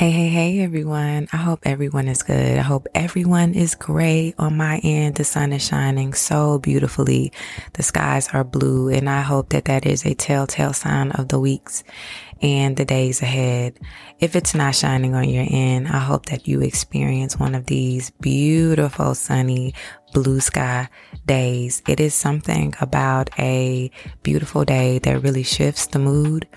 Hey, hey, hey, everyone. I hope everyone is good. I hope everyone is great on my end. The sun is shining so beautifully. The skies are blue, and I hope that that is a telltale sign of the weeks and the days ahead. If it's not shining on your end, I hope that you experience one of these beautiful sunny blue sky days. It is something about a beautiful day that really shifts the mood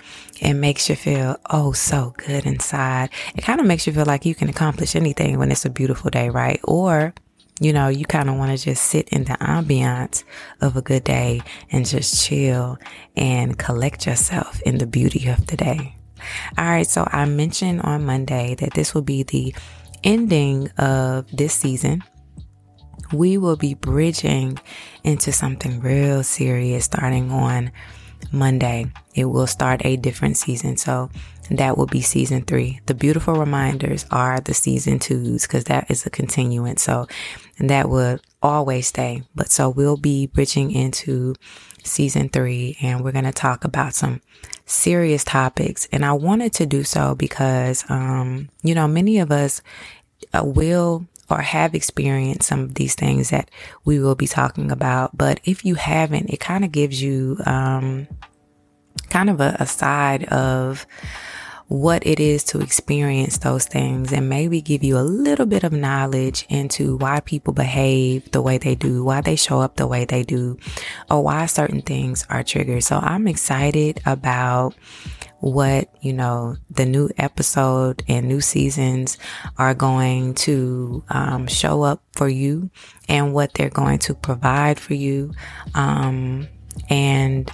and makes you feel oh so good inside. It kind of makes you feel like you can accomplish anything when it's a beautiful day, right? Or you know, you kind of want to just sit in the ambiance of a good day and just chill and collect yourself in the beauty of the day. All right. So I mentioned on Monday that this will be the ending of this season. We will be bridging into something real serious starting on Monday. It will start a different season. So that will be season three. The beautiful reminders are the season twos because that is a continuance. So that would always stay. But so we'll be bridging into season three and we're going to talk about some serious topics. And I wanted to do so because, um, you know, many of us uh, will or have experienced some of these things that we will be talking about. But if you haven't, it kind of gives you, um, kind of a, a side of, what it is to experience those things and maybe give you a little bit of knowledge into why people behave the way they do, why they show up the way they do, or why certain things are triggered. So I'm excited about what, you know, the new episode and new seasons are going to um, show up for you and what they're going to provide for you. Um, and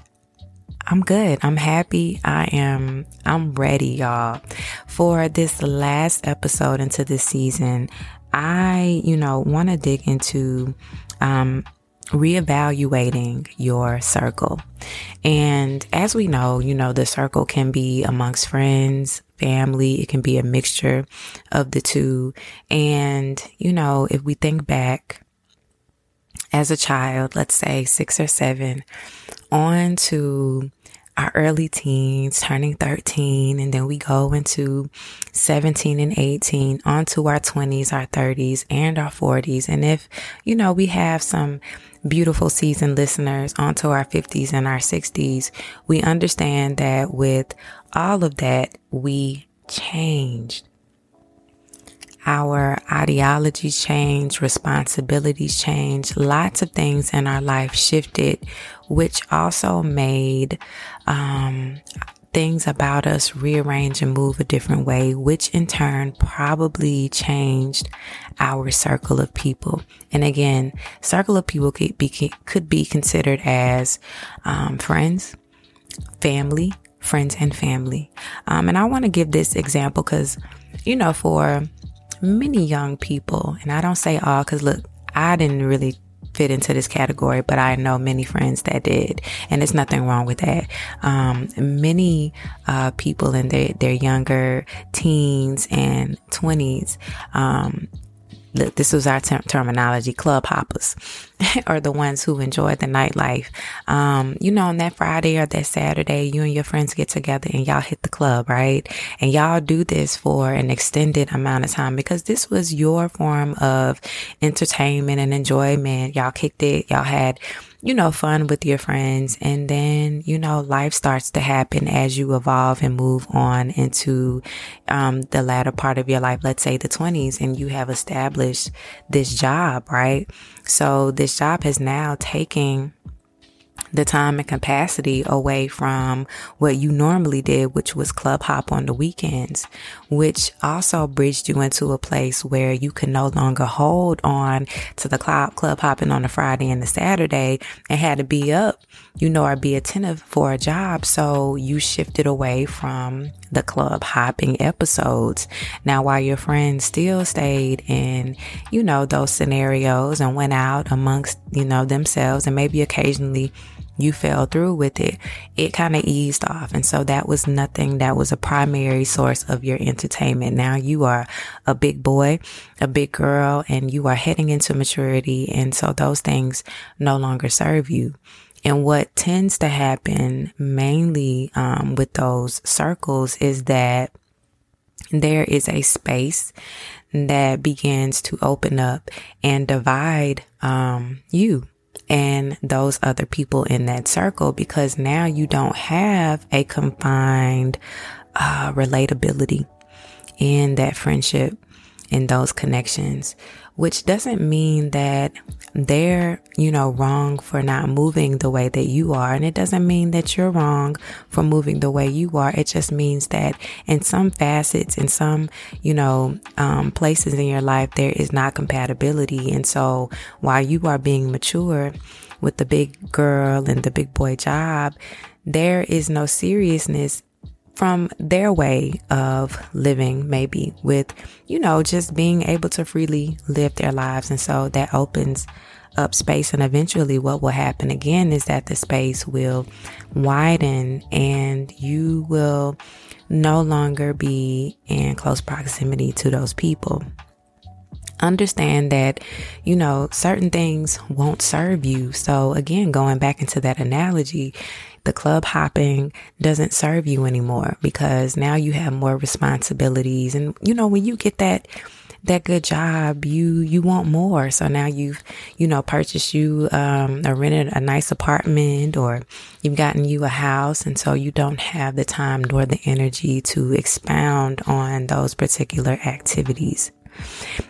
I'm good. I'm happy. I am, I'm ready, y'all. For this last episode into this season, I, you know, want to dig into, um, reevaluating your circle. And as we know, you know, the circle can be amongst friends, family, it can be a mixture of the two. And, you know, if we think back as a child, let's say six or seven, on to our early teens, turning 13, and then we go into 17 and 18, onto our 20s, our 30s, and our 40s. And if, you know, we have some beautiful seasoned listeners onto our 50s and our 60s, we understand that with all of that, we changed. Our ideologies changed, responsibilities changed, lots of things in our life shifted, which also made um, things about us rearrange and move a different way, which in turn probably changed our circle of people. And again, circle of people could be, could be considered as um, friends, family, friends and family. Um, and I want to give this example because, you know, for many young people, and I don't say all because look, I didn't really fit into this category, but I know many friends that did, and there's nothing wrong with that. Um, many uh, people in their, their younger teens and 20s um, this was our ter- terminology, club hoppers, or the ones who enjoy the nightlife. Um, you know, on that Friday or that Saturday, you and your friends get together and y'all hit the club, right? And y'all do this for an extended amount of time because this was your form of entertainment and enjoyment. Y'all kicked it. Y'all had you know, fun with your friends. And then, you know, life starts to happen as you evolve and move on into, um, the latter part of your life. Let's say the twenties and you have established this job, right? So this job has now taken the time and capacity away from what you normally did, which was club hop on the weekends, which also bridged you into a place where you could no longer hold on to the club, club hopping on the Friday and the Saturday and had to be up, you know, or be attentive for a job. So you shifted away from the club hopping episodes. Now, while your friends still stayed in, you know, those scenarios and went out amongst, you know, themselves and maybe occasionally you fell through with it, it kind of eased off. And so that was nothing that was a primary source of your entertainment. Now you are a big boy, a big girl, and you are heading into maturity. And so those things no longer serve you. And what tends to happen mainly um, with those circles is that there is a space that begins to open up and divide um, you and those other people in that circle because now you don't have a confined uh, relatability in that friendship in those connections which doesn't mean that they're, you know, wrong for not moving the way that you are. And it doesn't mean that you're wrong for moving the way you are. It just means that in some facets, in some, you know, um, places in your life, there is not compatibility. And so while you are being mature with the big girl and the big boy job, there is no seriousness from their way of living, maybe with, you know, just being able to freely live their lives. And so that opens up space. And eventually, what will happen again is that the space will widen and you will no longer be in close proximity to those people understand that, you know, certain things won't serve you. So again, going back into that analogy, the club hopping doesn't serve you anymore because now you have more responsibilities. And, you know, when you get that, that good job, you, you want more. So now you've, you know, purchased you, um, or rented a nice apartment or you've gotten you a house. And so you don't have the time nor the energy to expound on those particular activities.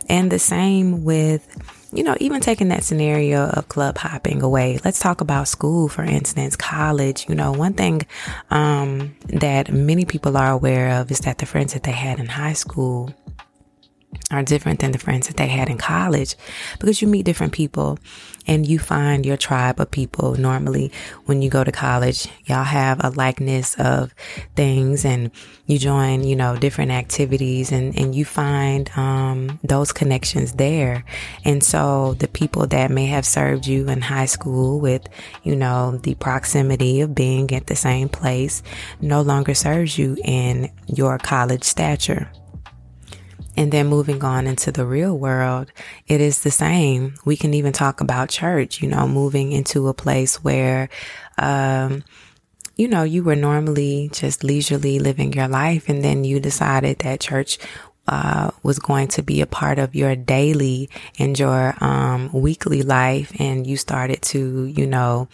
And the same with, you know, even taking that scenario of club hopping away, let's talk about school, for instance, college. You know, one thing um, that many people are aware of is that the friends that they had in high school are different than the friends that they had in college because you meet different people and you find your tribe of people. Normally, when you go to college, y'all have a likeness of things and you join, you know, different activities and, and you find, um, those connections there. And so the people that may have served you in high school with, you know, the proximity of being at the same place no longer serves you in your college stature. And then moving on into the real world, it is the same. We can even talk about church, you know, moving into a place where, um, you know, you were normally just leisurely living your life and then you decided that church uh, was going to be a part of your daily and your um, weekly life, and you started to, you know,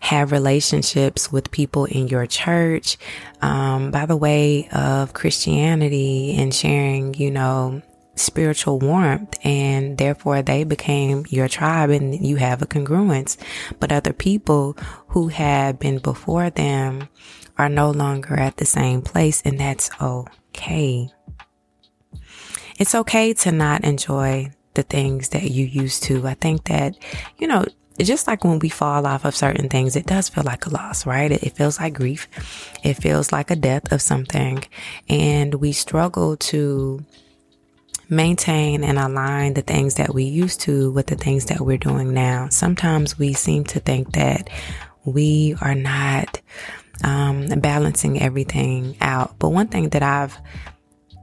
have relationships with people in your church um, by the way of Christianity and sharing, you know, spiritual warmth and therefore they became your tribe and you have a congruence. But other people who have been before them are no longer at the same place and that's okay. It's okay to not enjoy the things that you used to. I think that, you know, just like when we fall off of certain things, it does feel like a loss, right? It, feels like grief. It feels like a death of something. And we struggle to maintain and align the things that we used to with the things that we're doing now. Sometimes we seem to think that we are not um, balancing everything out. But one thing that I've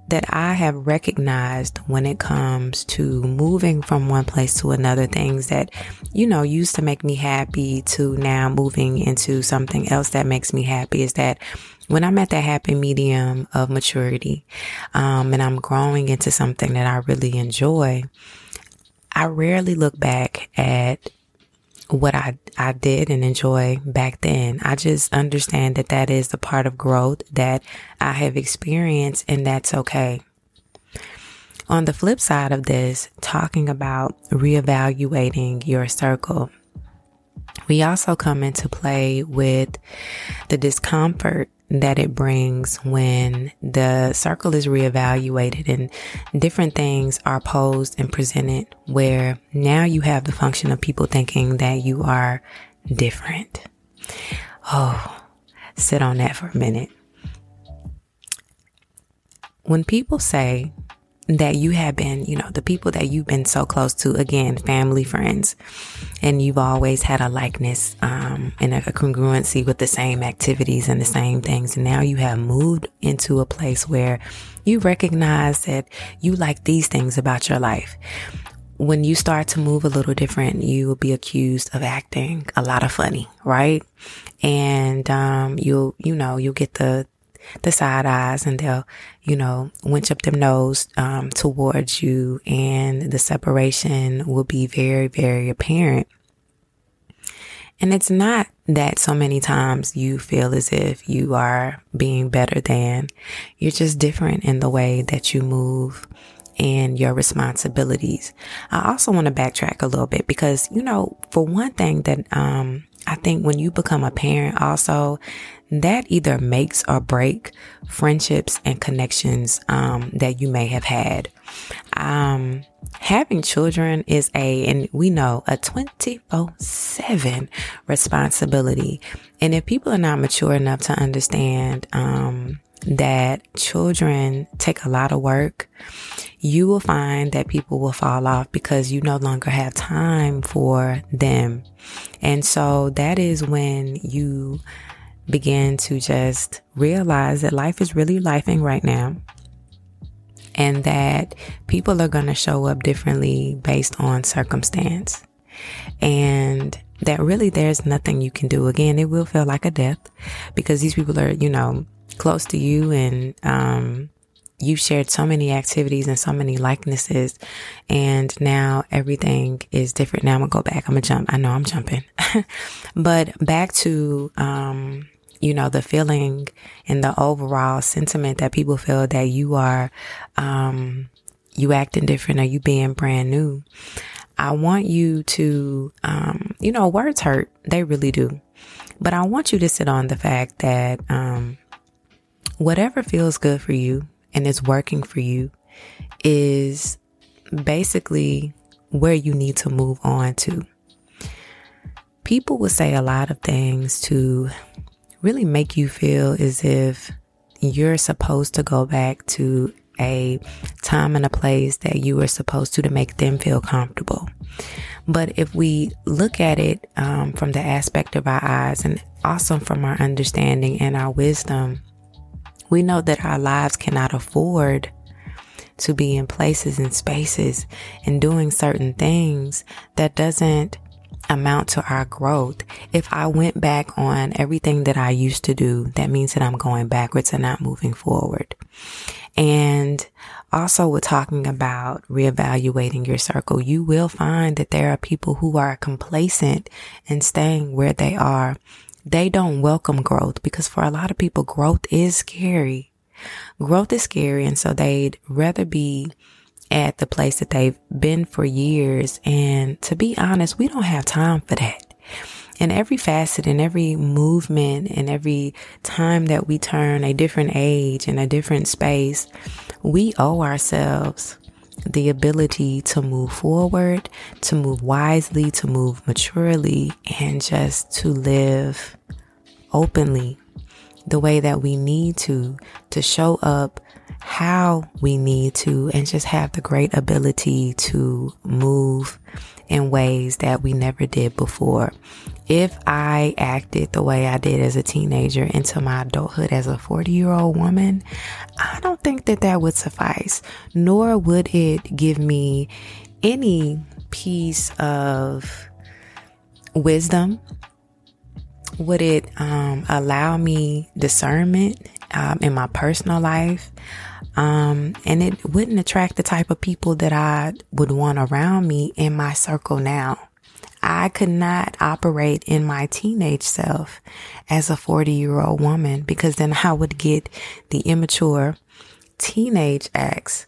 that I have recognized when it comes to moving from one place to another, things that, you know, used to make me happy to now moving into something else that makes me happy is that when I'm at that happy medium of maturity, um, and I'm growing into something that I really enjoy, I rarely look back at what I, I did and enjoy back then. I just understand that that is the part of growth that I have experienced and that's okay. On the flip side of this, talking about reevaluating your circle, we also come into play with the discomfort that it brings when the circle is reevaluated and different things are posed and presented where now you have the function of people thinking that you are different. Oh, sit on that for a minute. When people say that you have been, you know, the people that you've been so close to, again, family, friends, and you've always had a likeness um, and a, congruency with the same activities and the same things. And now you have moved into a place where you recognize that you like these things about your life. When you start to move a little different, you will be accused of acting a lot of funny, right? And um, you'll, you know, you'll get the the side eyes and they'll, you know, winch up their nose um, towards you and the separation will be very, very apparent. And it's not that so many times you feel as if you are being better than. You're just different in the way that you move and your responsibilities. I also want to backtrack a little bit because, you know, for one thing that, um, I think when you become a parent also, that either makes or break friendships and connections, um, that you may have had. Um, having children is a, and we know a 24 seven responsibility. And if people are not mature enough to understand, um, that children take a lot of work, you will find that people will fall off because you no longer have time for them. And so that is when you begin to just realize that life is really lifing right now and that people are going to show up differently based on circumstance. And that really there's nothing you can do. Again, it will feel like a death because these people are, you know, close to you and, um, you've shared so many activities and so many likenesses and now everything is different. Now I'm gonna go back. I'm gonna jump. I know I'm jumping, but back to, um, you know, the feeling and the overall sentiment that people feel that you are, um, you acting different or you being brand new. I want you to, um, you know, words hurt. They really do. But I want you to sit on the fact that, um, whatever feels good for you and is working for you is basically where you need to move on to. People will say a lot of things to really make you feel as if you're supposed to go back to a time and a place that you were supposed to to make them feel comfortable. But if we look at it um, from the aspect of our eyes and also from our understanding and our wisdom, we know that our lives cannot afford to be in places and spaces and doing certain things that doesn't amount to our growth. If I went back on everything that I used to do, that means that I'm going backwards and not moving forward. And also with talking about reevaluating your circle, you will find that there are people who are complacent and staying where they are they don't welcome growth because for a lot of people, growth is scary. Growth is scary. And so they'd rather be at the place that they've been for years. And to be honest, we don't have time for that. In every facet, in every movement, in every time that we turn a different age in a different space, we owe ourselves the ability to move forward, to move wisely, to move maturely, and just to live openly the way that we need to, to show up how we need to, and just have the great ability to move in ways that we never did before. If I acted the way I did as a teenager into my adulthood as a 40 year old woman, I don't think that that would suffice, nor would it give me any piece of wisdom. Would it um, allow me discernment um, in my personal life? Um, and it wouldn't attract the type of people that I would want around me in my circle now. I could not operate in my teenage self as a 40 year old woman because then I would get the immature teenage acts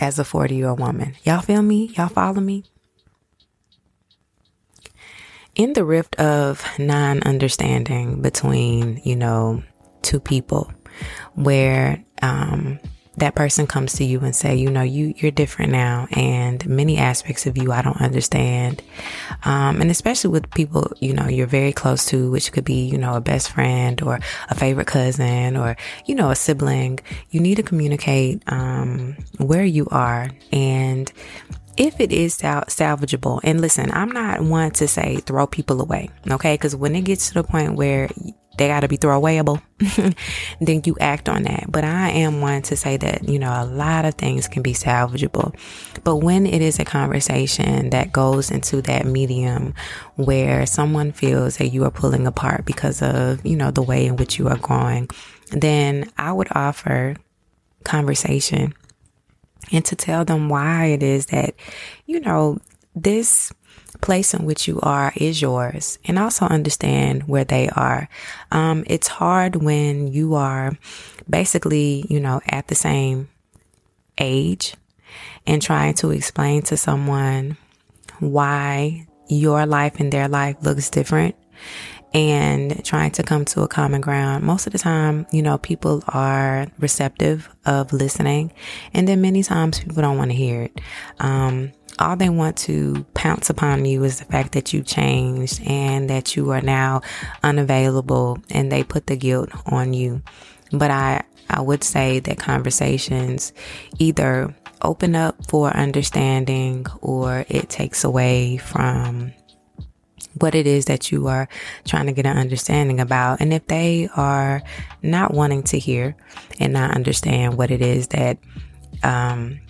as a 40 year old woman. Y'all feel me? Y'all follow me? In the rift of non understanding between, you know, two people where, um, that person comes to you and say, you know, you, you're different now and many aspects of you I don't understand. Um, and especially with people, you know, you're very close to, which could be, you know, a best friend or a favorite cousin or, you know, a sibling. You need to communicate, um, where you are and if it is sal- salvageable, and listen, I'm not one to say throw people away, okay? Because when it gets to the point where they got to be throwawayable, then you act on that. But I am one to say that, you know, a lot of things can be salvageable. But when it is a conversation that goes into that medium where someone feels that you are pulling apart because of, you know, the way in which you are growing, then I would offer conversation and to tell them why it is that, you know, this place in which you are is yours and also understand where they are. Um, it's hard when you are basically, you know, at the same age and trying to explain to someone why your life and their life looks different and trying to come to a common ground. Most of the time, you know, people are receptive of listening, and then many times people don't want to hear it. Um, all they want to pounce upon you is the fact that you changed and that you are now unavailable and they put the guilt on you. But I, I would say that conversations either open up for understanding or it takes away from what it is that you are trying to get an understanding about. And if they are not wanting to hear and not understand what it is that, um,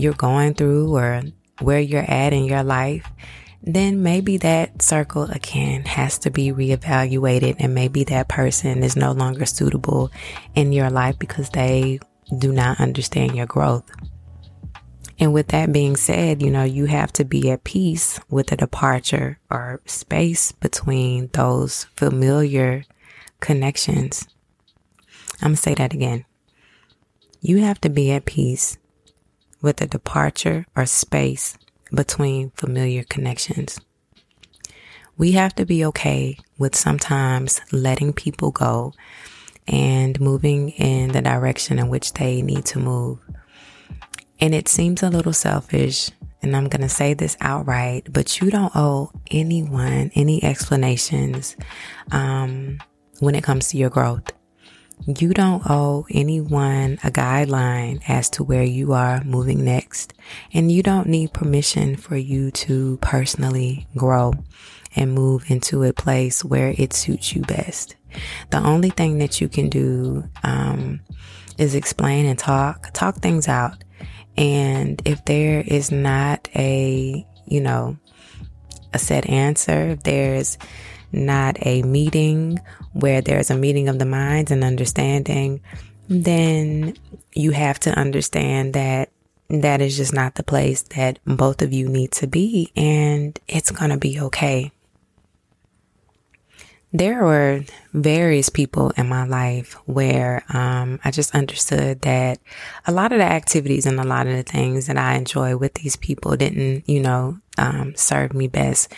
you're going through or where you're at in your life, then maybe that circle again has to be reevaluated and maybe that person is no longer suitable in your life because they do not understand your growth. And with that being said, you know, you have to be at peace with the departure or space between those familiar connections. I'm to say that again. You have to be at peace with a departure or space between familiar connections. We have to be okay with sometimes letting people go and moving in the direction in which they need to move. And it seems a little selfish, and I'm going to say this outright, but you don't owe anyone any explanations um, when it comes to your growth. You don't owe anyone a guideline as to where you are moving next, and you don't need permission for you to personally grow and move into a place where it suits you best. The only thing that you can do um, is explain and talk, talk things out and if there is not a, you know, a set answer, if there's not a meeting where there's a meeting of the minds and understanding, then you have to understand that that is just not the place that both of you need to be and it's going to be okay there were various people in my life where um, I just understood that a lot of the activities and a lot of the things that I enjoy with these people didn't, you know, um, serve me best.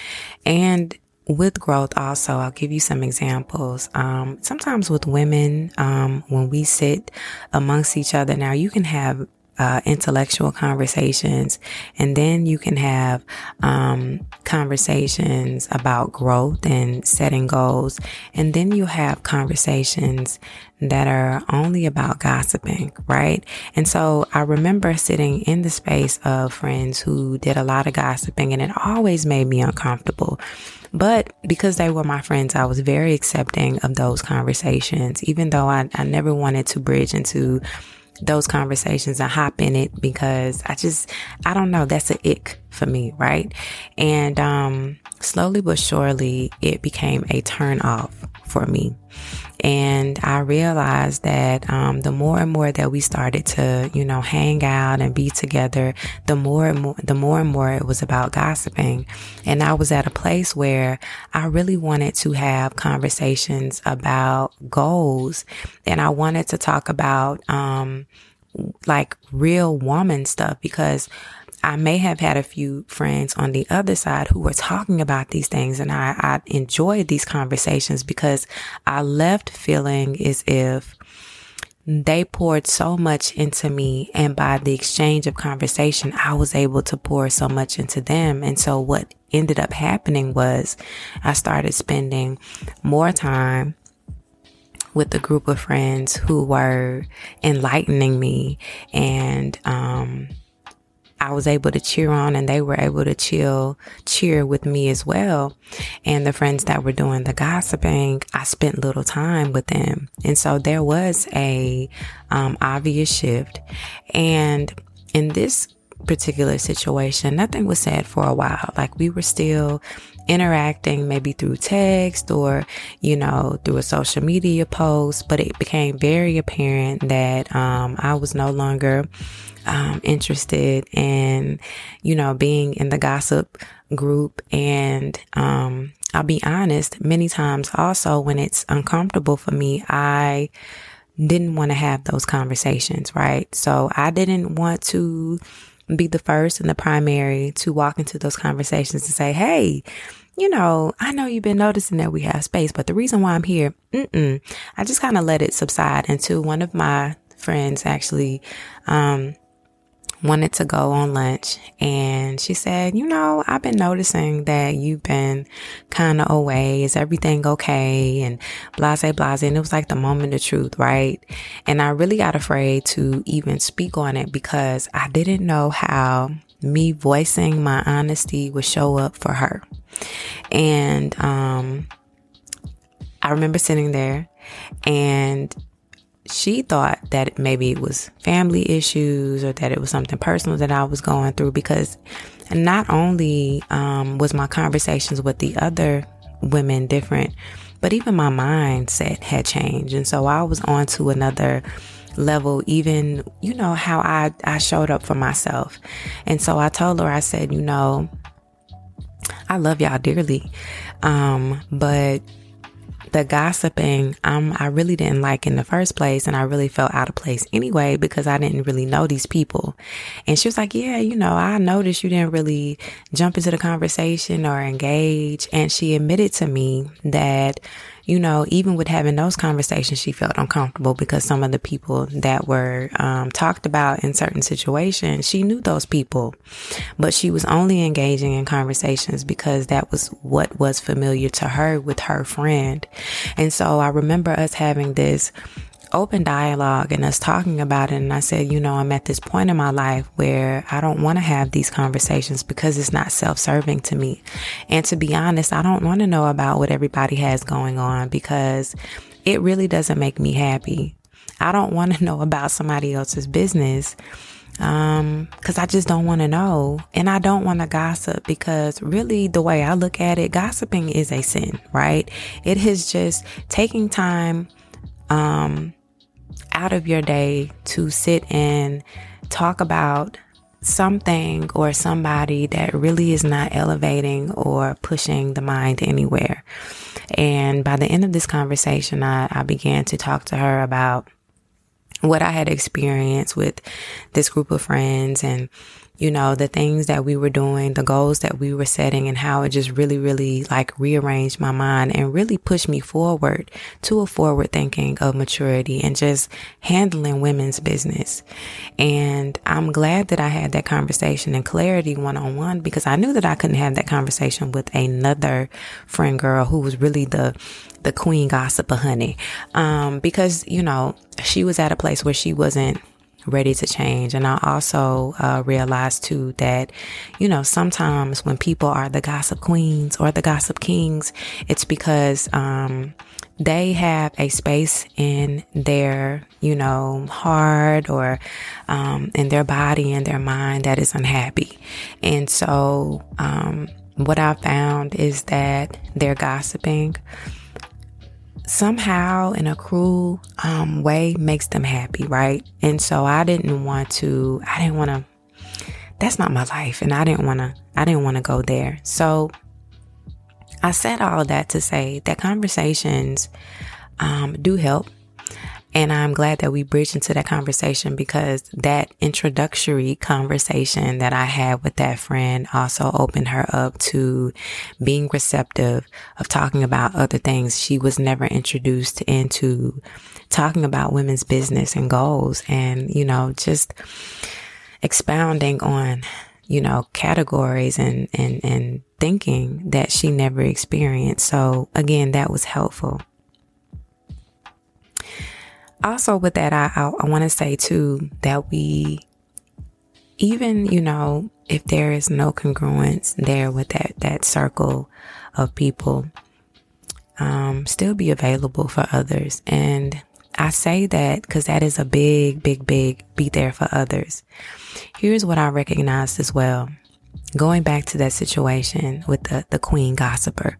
And with growth, also, I'll give you some examples. Um, sometimes with women, um, when we sit amongst each other, now you can have uh, intellectual conversations, and then you can have um, conversations about growth and setting goals, and then you have conversations that are only about gossiping, right? And so I remember sitting in the space of friends who did a lot of gossiping, and it always made me uncomfortable. But because they were my friends, I was very accepting of those conversations, even though I, I never wanted to bridge into those conversations and hop in it because I just, I don't know, that's an ick for me, right? And um, slowly but surely, it became a turn off for me. And I realized that um, the more and more that we started to, you know, hang out and be together, the more and more, the more and more it was about gossiping. And I was at a place where I really wanted to have conversations about goals, and I wanted to talk about um, like real woman stuff because I may have had a few friends on the other side who were talking about these things and I, I enjoyed these conversations because I left feeling as if they poured so much into me and by the exchange of conversation i was able to pour so much into them. And so what ended up happening was i started spending more time with a group of friends who were enlightening me and um, I was able to cheer on and they were able to chill, cheer with me as well. And the friends that were doing the gossiping, I spent little time with them. And so there was a um, obvious shift. And in this particular situation, nothing was said for a while. Like we were still interacting maybe through text or, you know, through a social media post, but it became very apparent that, um, I was no longer, um, interested in, you know, being in the gossip group. And, um, I'll be honest, many times also when it's uncomfortable for me, I, didn't want to have those conversations, right? So I didn't want to be the first and the primary to walk into those conversations and say, Hey, you know, I know you've been noticing that we have space, but the reason why I'm here, I just kind of let it subside until one of my friends actually, um, wanted to go on lunch and she said, you know, I've been noticing that you've been kind of away. Is everything okay? And blase, blase. And it was like the moment of truth, right? And I really got afraid to even speak on it because I didn't know how me voicing my honesty would show up for her. And, um, I remember sitting there and she thought that maybe it was family issues or that it was something personal that I was going through because not only um, was my conversations with the other women different, but even my mindset had changed. And so I was on to another level, even, you know, how I, I showed up for myself. And so I told her, I said, you know, I love y'all dearly. Um, but the gossiping, um, I really didn't like in the first place. And I really felt out of place anyway, because I didn't really know these people. And she was like, yeah, you know, I noticed you didn't really jump into the conversation or engage. And she admitted to me that, you know, even with having those conversations, she felt uncomfortable because some of the people that were um, talked about in certain situations, she knew those people, but she was only engaging in conversations because that was what was familiar to her with her friend. And so I remember us having this open dialogue and us talking about it. And I said, you know, I'm at this point in my life where I don't want to have these conversations because it's not self serving to me. And to be honest, I don't want to know about what everybody has going on because it really doesn't make me happy. I don't want to know about somebody else's business um because i just don't want to know and i don't want to gossip because really the way i look at it gossiping is a sin right it is just taking time um out of your day to sit and talk about something or somebody that really is not elevating or pushing the mind anywhere. And by the end of this conversation, I, I began to talk to her about what I had experienced with this group of friends and you know, the things that we were doing, the goals that we were setting and how it just really, really like rearranged my mind and really pushed me forward to a forward thinking of maturity and just handling women's business. And I'm glad that I had that conversation and clarity one on one because I knew that I couldn't have that conversation with another friend girl who was really the the queen gossip of honey. Um, because, you know, she was at a place where she wasn't ready to change. And I also uh, realized too that, you know, sometimes when people are the gossip queens or the gossip kings, it's because um, they have a space in their, you know, heart or um, in their body and their mind that is unhappy. And so, um, what I found is that they're gossiping somehow in a cruel um, way makes them happy, right? And so I didn't want to, I didn't want to, that's not my life. And I didn't want to, I didn't want to go there. So I said all that to say that conversations um, do help. And I'm glad that we bridged into that conversation because that introductory conversation that I had with that friend also opened her up to being receptive of talking about other things. She was never introduced into talking about women's business and goals and, you know, just expounding on, you know, categories and, and, and thinking that she never experienced. So again, that was helpful also with that, I, I, I want to say too that we, even, you know, if there is no congruence there with that, that circle of people, um, still be available for others. And I say that because that is a big, big, big be there for others. Here's what I recognized as well. Going back to that situation with the, the queen gossiper.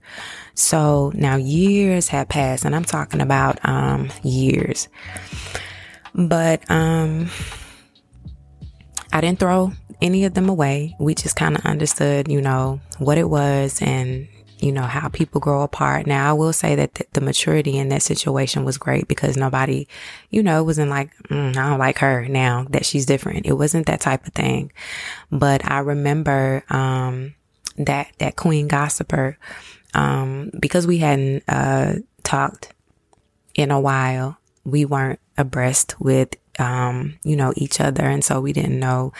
So now years have passed and I'm talking about, um, years, but, um, I didn't throw any of them away. We just kind of understood, you know, what it was and you know, how people grow apart. Now, I will say that the maturity in that situation was great because nobody, you know, wasn't like, mm, I don't like her now that she's different. It wasn't that type of thing. But I remember, um, that, that queen gossiper, um, because we hadn't, uh, talked in a while, we weren't abreast with um, you know, each other. And so we didn't know,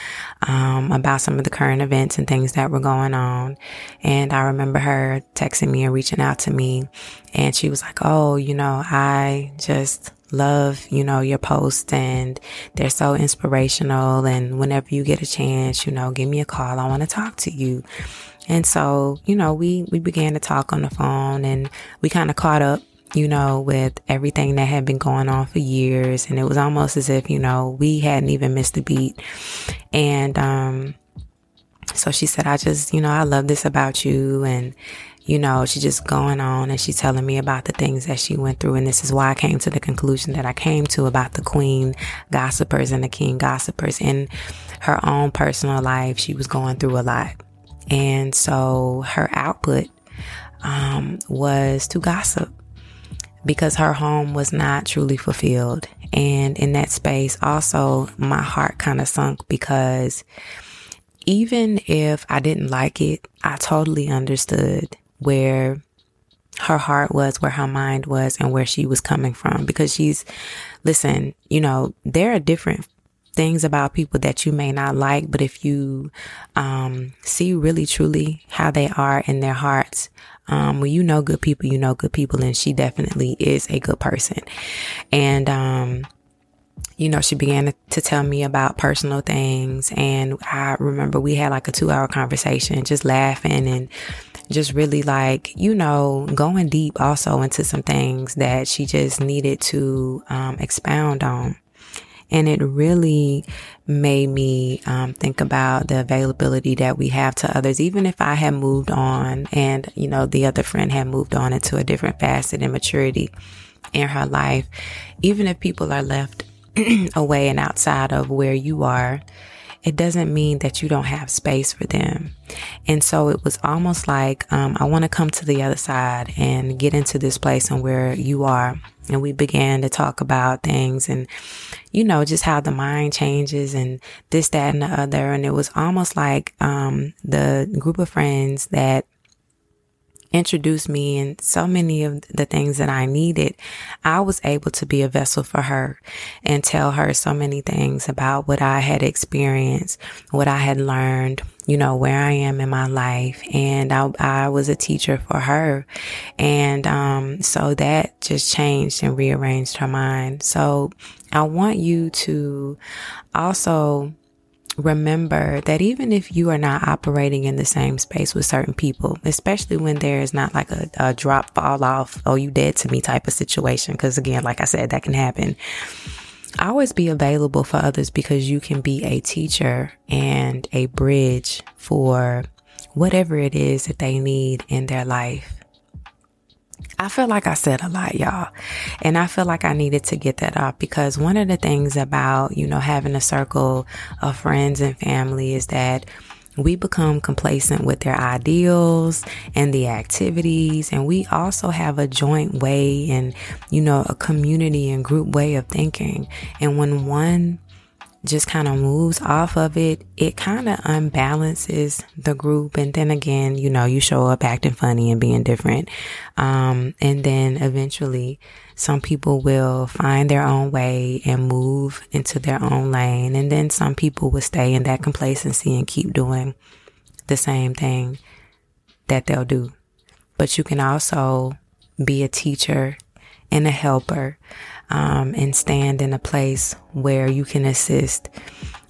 um, about some of the current events and things that were going on. And I remember her texting me and reaching out to me and she was like, Oh, you know, I just love, you know, your posts and they're so inspirational. And whenever you get a chance, you know, give me a call. I want to talk to you. And so, you know, we, we began to talk on the phone and we kind of caught up you know, with everything that had been going on for years. And it was almost as if, you know, we hadn't even missed a beat. And, um, so she said, I just, you know, I love this about you. And, you know, she's just going on and she's telling me about the things that she went through. And this is why I came to the conclusion that I came to about the queen gossipers and the king gossipers. In her own personal life, she was going through a lot. And so her output, um, was to gossip because her home was not truly fulfilled. And in that space, also, my heart kind of sunk because even if I didn't like it, I totally understood where her heart was, where her mind was, and where she was coming from. Because she's, listen, you know, there are different things about people that you may not like, but if you um, see really truly how they are in their hearts, um, when you know good people, you know good people, and she definitely is a good person. And, um, you know, she began to, tell me about personal things. And I remember we had like a two hour conversation, just laughing and just really like, you know, going deep also into some things that she just needed to um, expound on. And it really made me um, think about the availability that we have to others. Even if I had moved on and, you know, the other friend had moved on into a different facet and maturity in her life, even if people are left away and outside of where you are, it doesn't mean that you don't have space for them. And so it was almost like, um, I want to come to the other side and get into this place and where you are. And we began to talk about things and, you know, just how the mind changes and this, that, and the other. And it was almost like, um, the group of friends that introduced me in so many of the things that I needed, I was able to be a vessel for her and tell her so many things about what I had experienced, what I had learned, you know, where I am in my life. And I, I was a teacher for her. And, um, so that just changed and rearranged her mind. So I want you to also remember that even if you are not operating in the same space with certain people, especially when there is not like a, a drop fall off, oh, you dead to me type of situation. Cause again, like I said, that can happen. Always be available for others because you can be a teacher and a bridge for whatever it is that they need in their life. I feel like I said a lot, y'all. And I feel like I needed to get that off because one of the things about, you know, having a circle of friends and family is that we become complacent with their ideals and the activities. And we also have a joint way and, you know, a community and group way of thinking. And when one just kind of moves off of it, it kind of unbalances the group. And then again, you know, you show up acting funny and being different. Um, and then eventually some people will find their own way and move into their own lane. And then some people will stay in that complacency and keep doing the same thing that they'll do. But you can also be a teacher and a helper um, and stand in a place where you can assist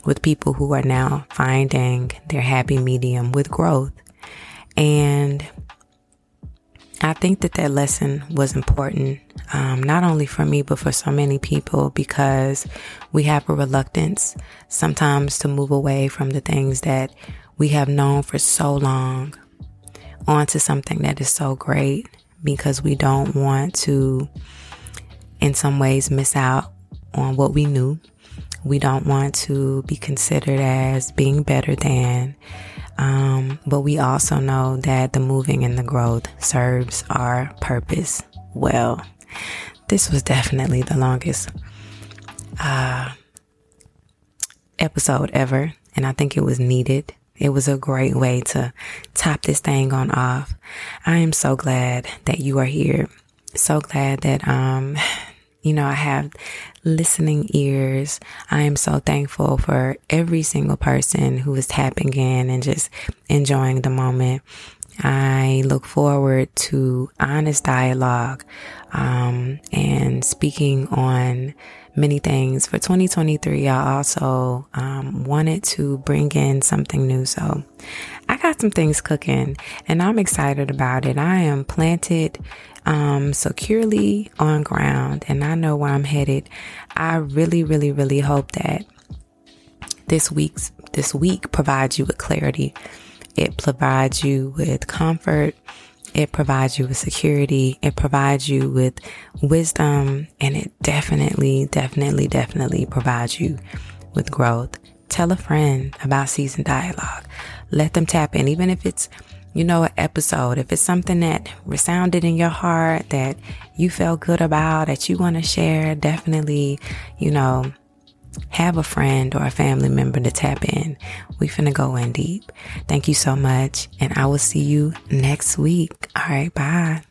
with people who are now finding their happy medium with growth. And I think that that lesson was important, um, not only for me, but for so many people, because we have a reluctance sometimes to move away from the things that we have known for so long onto something that is so great because we don't want to, in some ways, miss out on what we knew. We don't want to be considered as being better than. Um, but we also know that the moving and the growth serves our purpose well. This was definitely the longest uh, episode ever, and I think it was needed. It was a great way to top this thing on off. I am so glad that you are here. So glad that um you know, I have listening ears. I am so thankful for every single person who is tapping in and just enjoying the moment. I look forward to honest dialogue um, and speaking on many things. For 2023, I also um, wanted to bring in something new. So I got some things cooking and I'm excited about it. I am planted um, securely on ground and I know where I'm headed. I really, really, really hope that this week's this week provides you with clarity. It provides you with comfort. It provides you with security. It provides you with wisdom and it definitely, definitely, definitely provides you with growth. Tell a friend about season dialogue. Let them tap in, even if it's you know, an episode, if it's something that resounded in your heart that you felt good about, that you want to share, definitely, you know, have a friend or a family member to tap in. We finna go in deep. Thank you so much. And I will see you next week. All right. Bye.